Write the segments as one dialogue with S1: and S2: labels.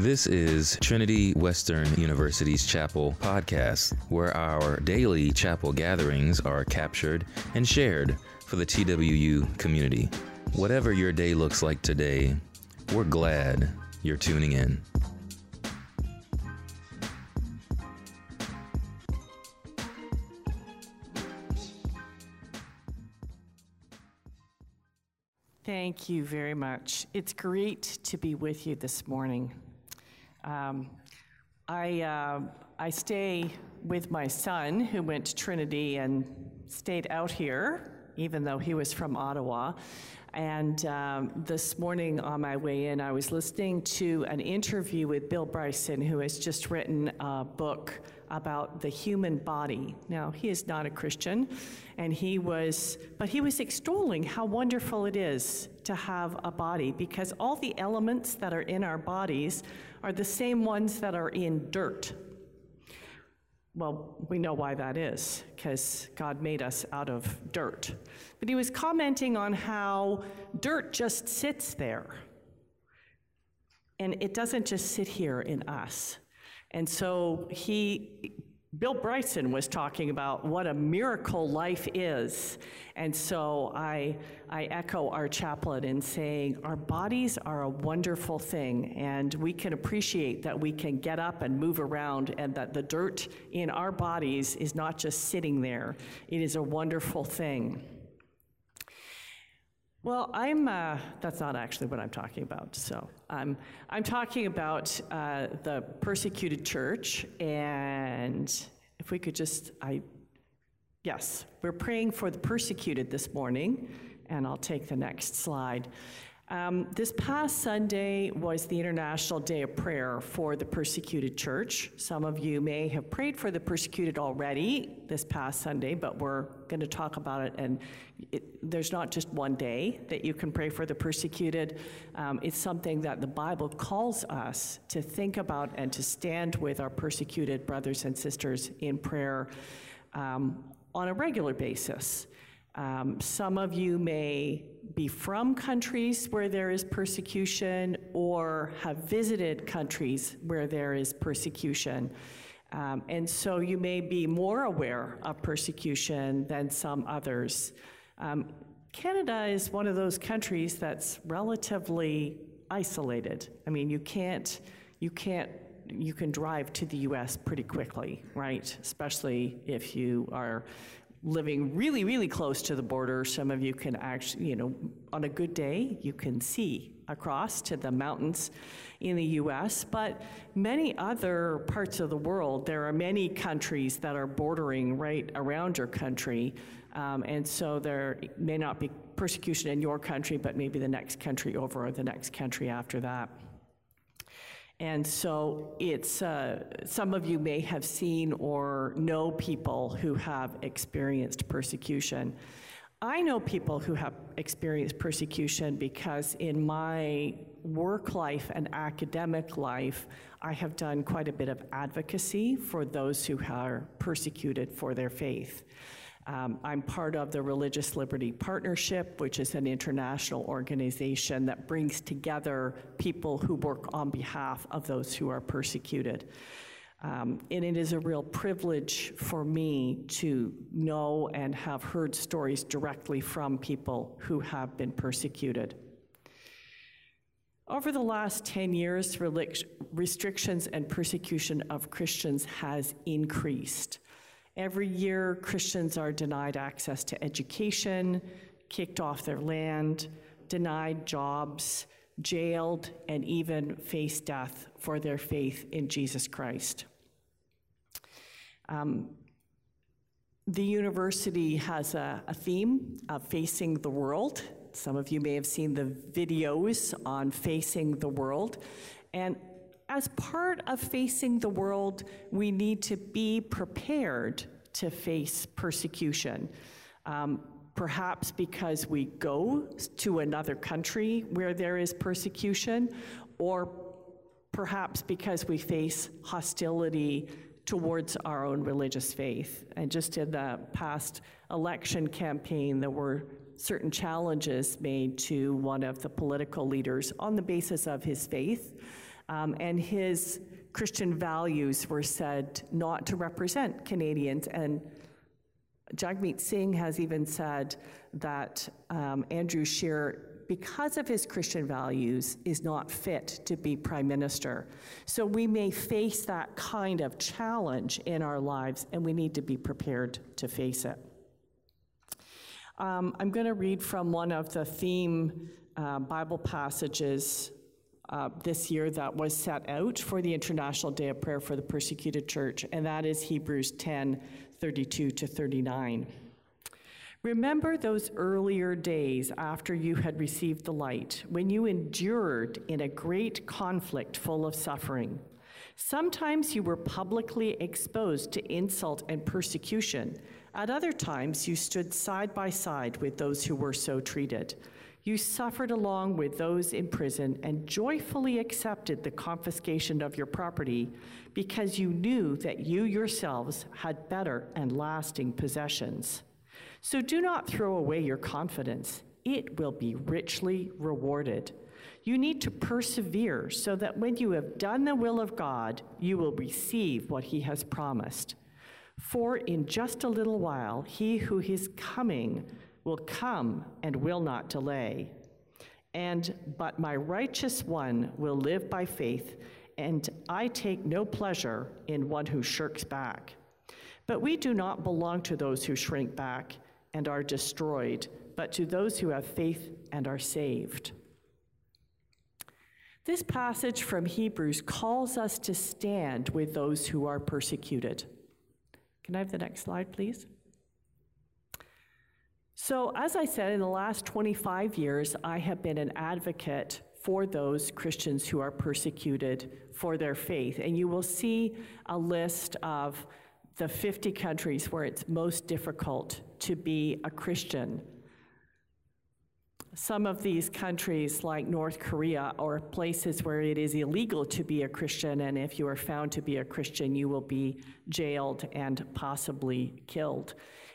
S1: This is Trinity Western University's Chapel podcast, where our daily chapel gatherings are captured and shared for the TWU community. Whatever your day looks like today, we're glad you're tuning in.
S2: Thank you very much. It's great to be with you this morning. Um, I, uh, I stay with my son, who went to Trinity and stayed out here, even though he was from Ottawa. And um, this morning on my way in, I was listening to an interview with Bill Bryson, who has just written a book about the human body. Now, he is not a Christian, and he was, but he was extolling how wonderful it is to have a body because all the elements that are in our bodies are the same ones that are in dirt. Well, we know why that is, because God made us out of dirt. But he was commenting on how dirt just sits there. And it doesn't just sit here in us. And so he, Bill Bryson was talking about what a miracle life is. And so I, I echo our chaplain in saying our bodies are a wonderful thing, and we can appreciate that we can get up and move around, and that the dirt in our bodies is not just sitting there. It is a wonderful thing. Well, I'm, uh, that's not actually what I'm talking about. So um, I'm talking about uh, the persecuted church. And if we could just, I, yes, we're praying for the persecuted this morning. And I'll take the next slide. Um, this past Sunday was the International Day of Prayer for the Persecuted Church. Some of you may have prayed for the persecuted already this past Sunday, but we're going to talk about it. And it, there's not just one day that you can pray for the persecuted. Um, it's something that the Bible calls us to think about and to stand with our persecuted brothers and sisters in prayer um, on a regular basis. Um, some of you may be from countries where there is persecution or have visited countries where there is persecution. Um, and so you may be more aware of persecution than some others. Um, Canada is one of those countries that's relatively isolated. I mean, you can't, you can't, you can drive to the US pretty quickly, right? Especially if you are living really, really close to the border, some of you can actually, you know, on a good day, you can see across to the mountains in the US. But many other parts of the world, there are many countries that are bordering right around your country. Um, and so there may not be persecution in your country, but maybe the next country over or the next country after that. And so it's, uh, some of you may have seen or know people who have experienced persecution. I know people who have experienced persecution because in my work life and academic life, I have done quite a bit of advocacy for those who are persecuted for their faith. Um, I'm part of the Religious Liberty Partnership, which is an international organization that brings together people who work on behalf of those who are persecuted. Um, and it is a real privilege for me to know and have heard stories directly from people who have been persecuted. Over the last 10 years, restrictions and persecution of Christians has increased. Every year, Christians are denied access to education, kicked off their land, denied jobs, jailed, and even face death for their faith in Jesus Christ. Um, the university has a, a, theme of facing the world. Some of you may have seen the videos on facing the world. And as part of facing the world, we need to be prepared to face persecution. Um, perhaps because we go to another country where there is persecution, or perhaps because we face hostility towards our own religious faith. And just in the past election campaign, there were certain challenges made to one of the political leaders on the basis of his faith. Um, and his Christian values were said not to represent Canadians. And Jagmeet Singh has even said that um, Andrew Scheer because of his Christian values, is not fit to be prime minister. So we may face that kind of challenge in our lives, and we need to be prepared to face it. Um, I'm going to read from one of the theme uh, Bible passages uh, this year that was set out for the International Day of Prayer for the Persecuted Church, and that is Hebrews 10 32 to 39. Remember those earlier days after you had received the light, when you endured in a great conflict full of suffering. Sometimes you were publicly exposed to insult and persecution. At other times, you stood side by side with those who were so treated. You suffered along with those in prison and joyfully accepted the confiscation of your property because you knew that you yourselves had better and lasting possessions. So do not throw away your confidence, it will be richly rewarded. You need to persevere so that when you have done the will of God, you will receive what He has promised. For in just a little while, He who is coming will come and will not delay. And but my righteous one will live by faith, and I take no pleasure in one who shirks back. But we do not belong to those who shrink back and are destroyed, but to those who have faith and are saved. This passage from Hebrews calls us to stand with those who are persecuted. Can I have the next slide, please? So, as I said, in the last 25 years, I have been an advocate for those Christians who are persecuted for their faith. And you will see a list of the 50 countries where it's most difficult to be a Christian. Some of these countries, like North Korea, are places where it is illegal to be a Christian, and if you are found to be a Christian, you will be jailed and possibly killed.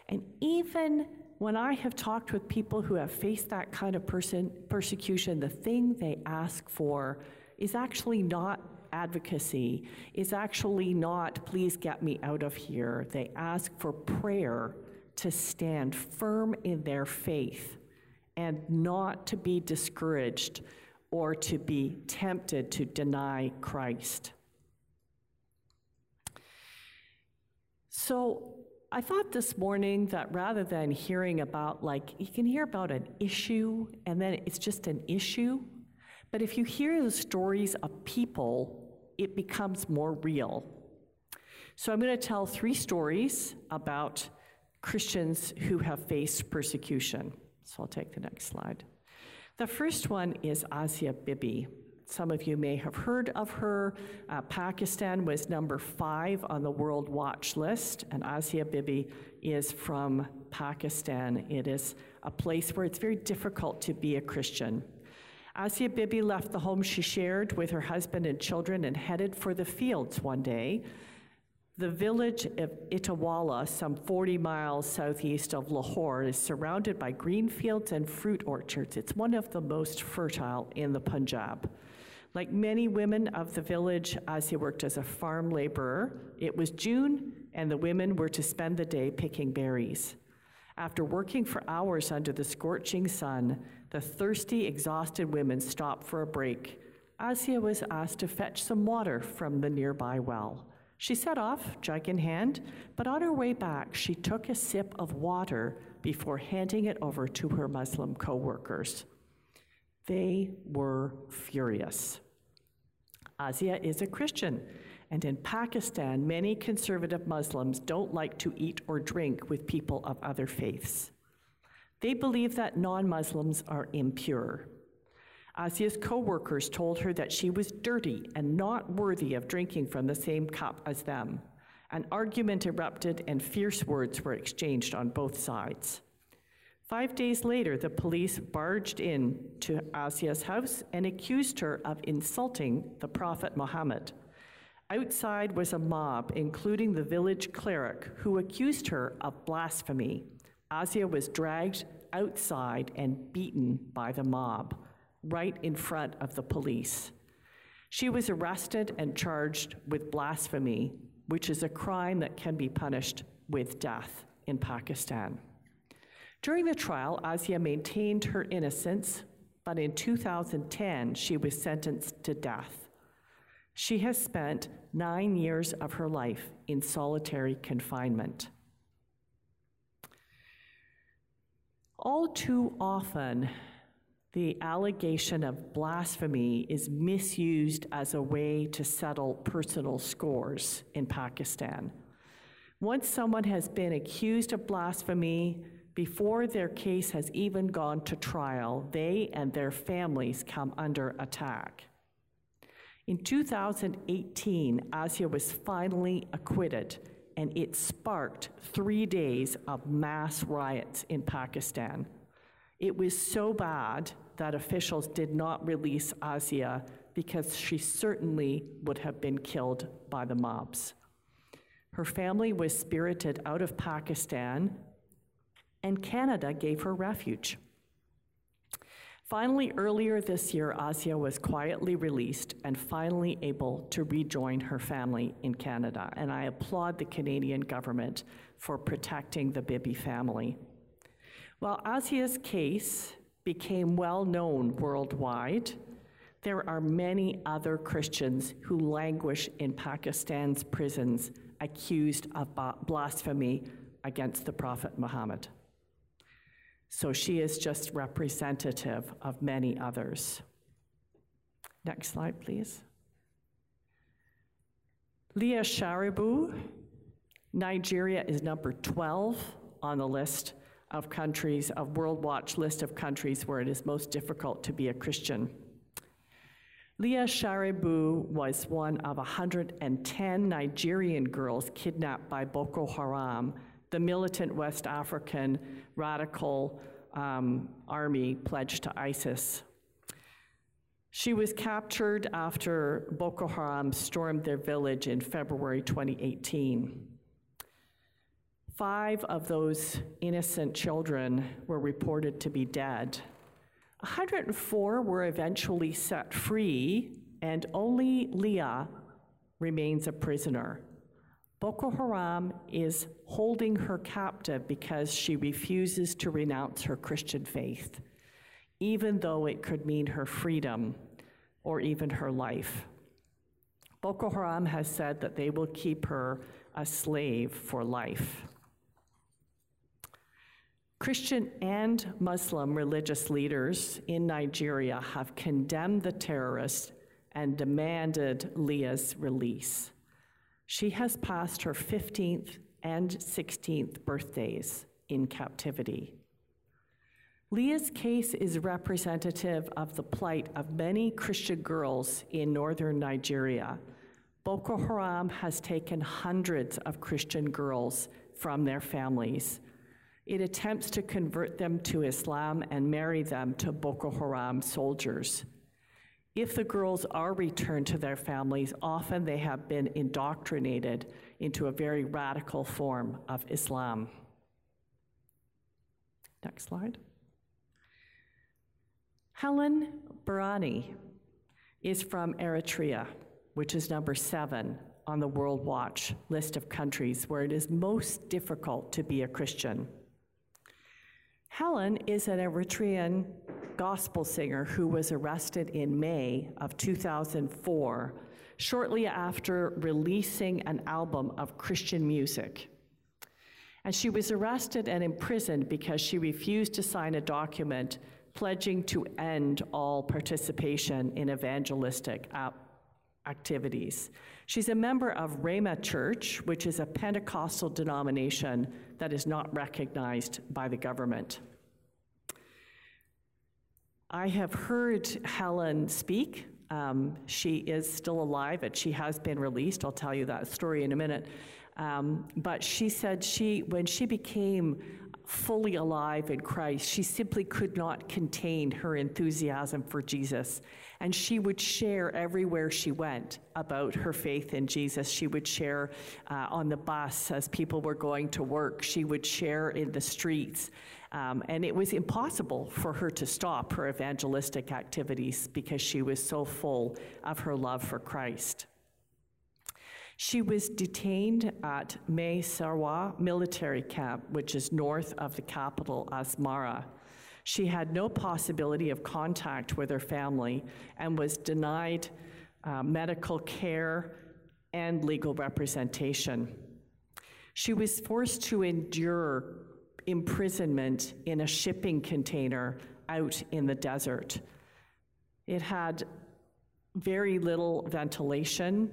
S2: And even when I have talked with people who have faced that kind of person, persecution, the thing they ask for is actually not advocacy is actually not, please get me out of here. They ask for prayer to stand firm in their faith and not to be discouraged or to be tempted to deny Christ. So, I thought this morning that rather than hearing about, like, you can hear about an issue and then it's just an issue, but if you hear the stories of people it becomes more real. So I'm going to tell three stories about Christians who have faced persecution. So I'll take the next slide. The first one is Asia Bibi. Some of you may have heard of her. Uh, Pakistan was number five on the World Watch list, and Asia Bibi is from Pakistan. It is a place where it's very difficult to be a Christian. Asia Bibi left the home she shared with her husband and children and headed for the fields one day. The village of Itawala, some 40 miles southeast of Lahore, is surrounded by green fields and fruit orchards. It's one of the most fertile in the Punjab. Like many women of the village, Asia worked as a farm laborer. It was June, and the women were to spend the day picking berries. After working for hours under the scorching sun, the thirsty, exhausted women stopped for a break. Asia was asked to fetch some water from the nearby well. She set off, jug in hand, but on her way back, she took a sip of water before handing it over to her Muslim co workers. They were furious. Asia is a Christian, and in Pakistan, many conservative Muslims don't like to eat or drink with people of other faiths. They believe that non Muslims are impure. Asia's co workers told her that she was dirty and not worthy of drinking from the same cup as them. An argument erupted and fierce words were exchanged on both sides. Five days later, the police barged in to Asia's house and accused her of insulting the Prophet Muhammad. Outside was a mob, including the village cleric, who accused her of blasphemy. Asia was dragged outside and beaten by the mob right in front of the police. She was arrested and charged with blasphemy, which is a crime that can be punished with death in Pakistan. During the trial, Asia maintained her innocence, but in 2010, she was sentenced to death. She has spent nine years of her life in solitary confinement. All too often, the allegation of blasphemy is misused as a way to settle personal scores in Pakistan. Once someone has been accused of blasphemy, before their case has even gone to trial, they and their families come under attack. In 2018, Asia was finally acquitted, and it sparked three days of mass riots in Pakistan. It was so bad that officials did not release Asia because she certainly would have been killed by the mobs. Her family was spirited out of Pakistan and Canada gave her refuge. Finally, earlier this year, Asia was quietly released and finally able to rejoin her family in Canada. And I applaud the Canadian government for protecting the Bibi family. While Asia's case became well known worldwide, there are many other Christians who languish in Pakistan's prisons accused of blasphemy against the Prophet Muhammad. So she is just representative of many others. Next slide, please. Leah Sharibu, Nigeria is number 12 on the list of countries, of World Watch list of countries where it is most difficult to be a Christian. Leah Sharibu was one of 110 Nigerian girls kidnapped by Boko Haram the militant West African radical um, army pledged to ISIS. She was captured after Boko Haram stormed their village in February 2018. Five of those innocent children were reported to be dead. 104 were eventually set free, and only Leah remains a prisoner. Boko Haram is holding her captive because she refuses to renounce her Christian faith, even though it could mean her freedom or even her life. Boko Haram has said that they will keep her a slave for life. Christian and Muslim religious leaders in Nigeria have condemned the terrorists and demanded Leah's release. She has passed her 15th and 16th birthdays in captivity. Leah's case is representative of the plight of many Christian girls in northern Nigeria. Boko Haram has taken hundreds of Christian girls from their families. It attempts to convert them to Islam and marry them to Boko Haram soldiers. If the girls are returned to their families, often they have been indoctrinated into a very radical form of Islam. Next slide. Helen Berhane is from Eritrea, which is number seven on the World Watch list of countries where it is most difficult to be a Christian. Helen is an Eritrean gospel singer who was arrested in May of 2004, shortly after releasing an album of Christian music. And she was arrested and imprisoned because she refused to sign a document pledging to end all participation in evangelistic activities. She's a member of Rhema Church, which is a Pentecostal denomination that is not recognized by the government. I have heard Helen speak. Um, she is still alive and she has been released. I'll tell you that story in a minute. Um, but she said she, when she became fully alive in Christ, she simply could not contain her enthusiasm for Jesus. And she would share everywhere she went about her faith in Jesus. She would share uh, on the bus as people were going to work, she would share in the streets. Um, and it was impossible for her to stop her evangelistic activities because she was so full of her love for Christ. She was detained at Mai Serwa military camp, which is north of the capital, Asmara. She had no possibility of contact with her family and was denied uh, medical care and legal representation. She was forced to endure imprisonment in a shipping container out in the desert. It had very little ventilation,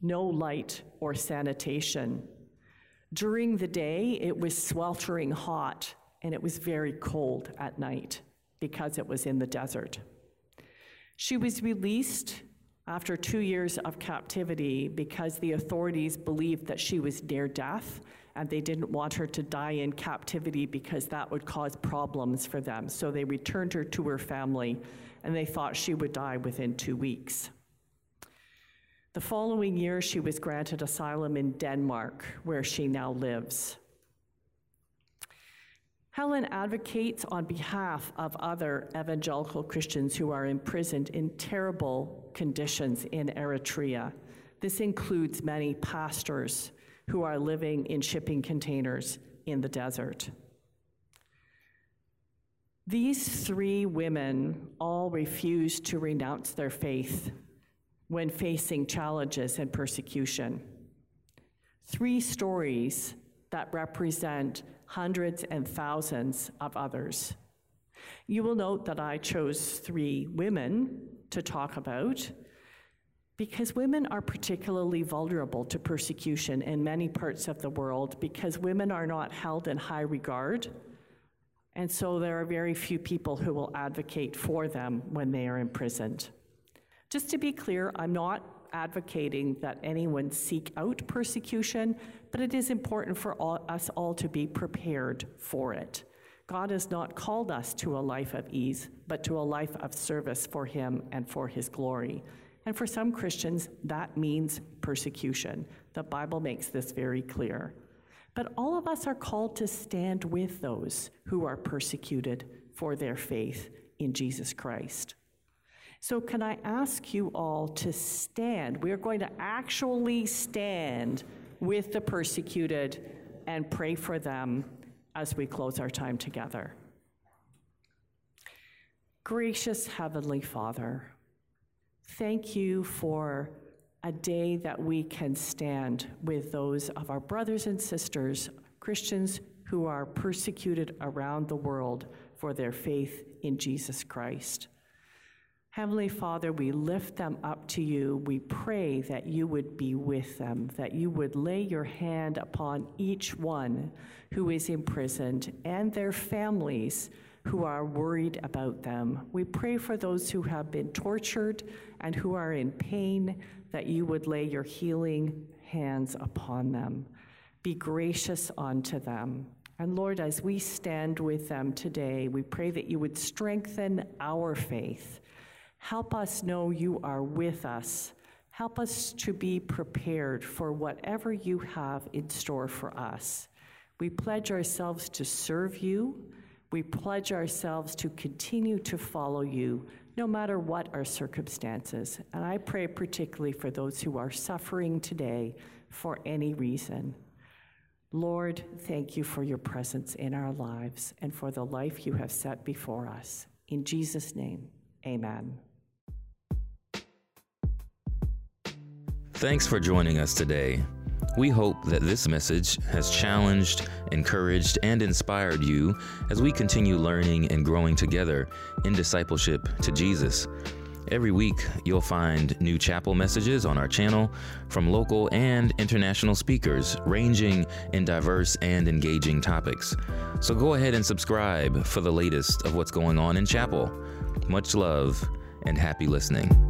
S2: no light or sanitation. During the day, it was sweltering hot and it was very cold at night because it was in the desert. She was released after two years of captivity because the authorities believed that she was near death and they didn't want her to die in captivity because that would cause problems for them. So they returned her to her family and they thought she would die within two weeks. The following year, she was granted asylum in Denmark, where she now lives. Helen advocates on behalf of other evangelical Christians who are imprisoned in terrible conditions in Eritrea. This includes many pastors who are living in shipping containers in the desert. These three women all refused to renounce their faith when facing challenges and persecution. Three stories that represent hundreds and thousands of others. You will note that I chose three women to talk about because women are particularly vulnerable to persecution in many parts of the world because women are not held in high regard. And so there are very few people who will advocate for them when they are imprisoned. Just to be clear, I'm not advocating that anyone seek out persecution, but it is important for all, us all to be prepared for it. God has not called us to a life of ease, but to a life of service for Him and for His glory. And for some Christians, that means persecution. The Bible makes this very clear. But all of us are called to stand with those who are persecuted for their faith in Jesus Christ. So, can I ask you all to stand? We are going to actually stand with the persecuted and pray for them as we close our time together. Gracious Heavenly Father, thank you for a day that we can stand with those of our brothers and sisters, Christians who are persecuted around the world for their faith in Jesus Christ. Heavenly Father, we lift them up to you. We pray that you would be with them, that you would lay your hand upon each one who is imprisoned and their families who are worried about them. We pray for those who have been tortured and who are in pain, that you would lay your healing hands upon them. Be gracious unto them. And Lord, as we stand with them today, we pray that you would strengthen our faith Help us know you are with us. Help us to be prepared for whatever you have in store for us. We pledge ourselves to serve you. We pledge ourselves to continue to follow you, no matter what our circumstances. And I pray particularly for those who are suffering today for any reason. Lord, thank you for your presence in our lives and for the life you have set before us. In Jesus' name, amen.
S1: Thanks for joining us today. We hope that this message has challenged, encouraged, and inspired you as we continue learning and growing together in discipleship to Jesus. Every week, you'll find new chapel messages on our channel from local and international speakers, ranging in diverse and engaging topics. So go ahead and subscribe for the latest of what's going on in chapel. Much love and happy listening.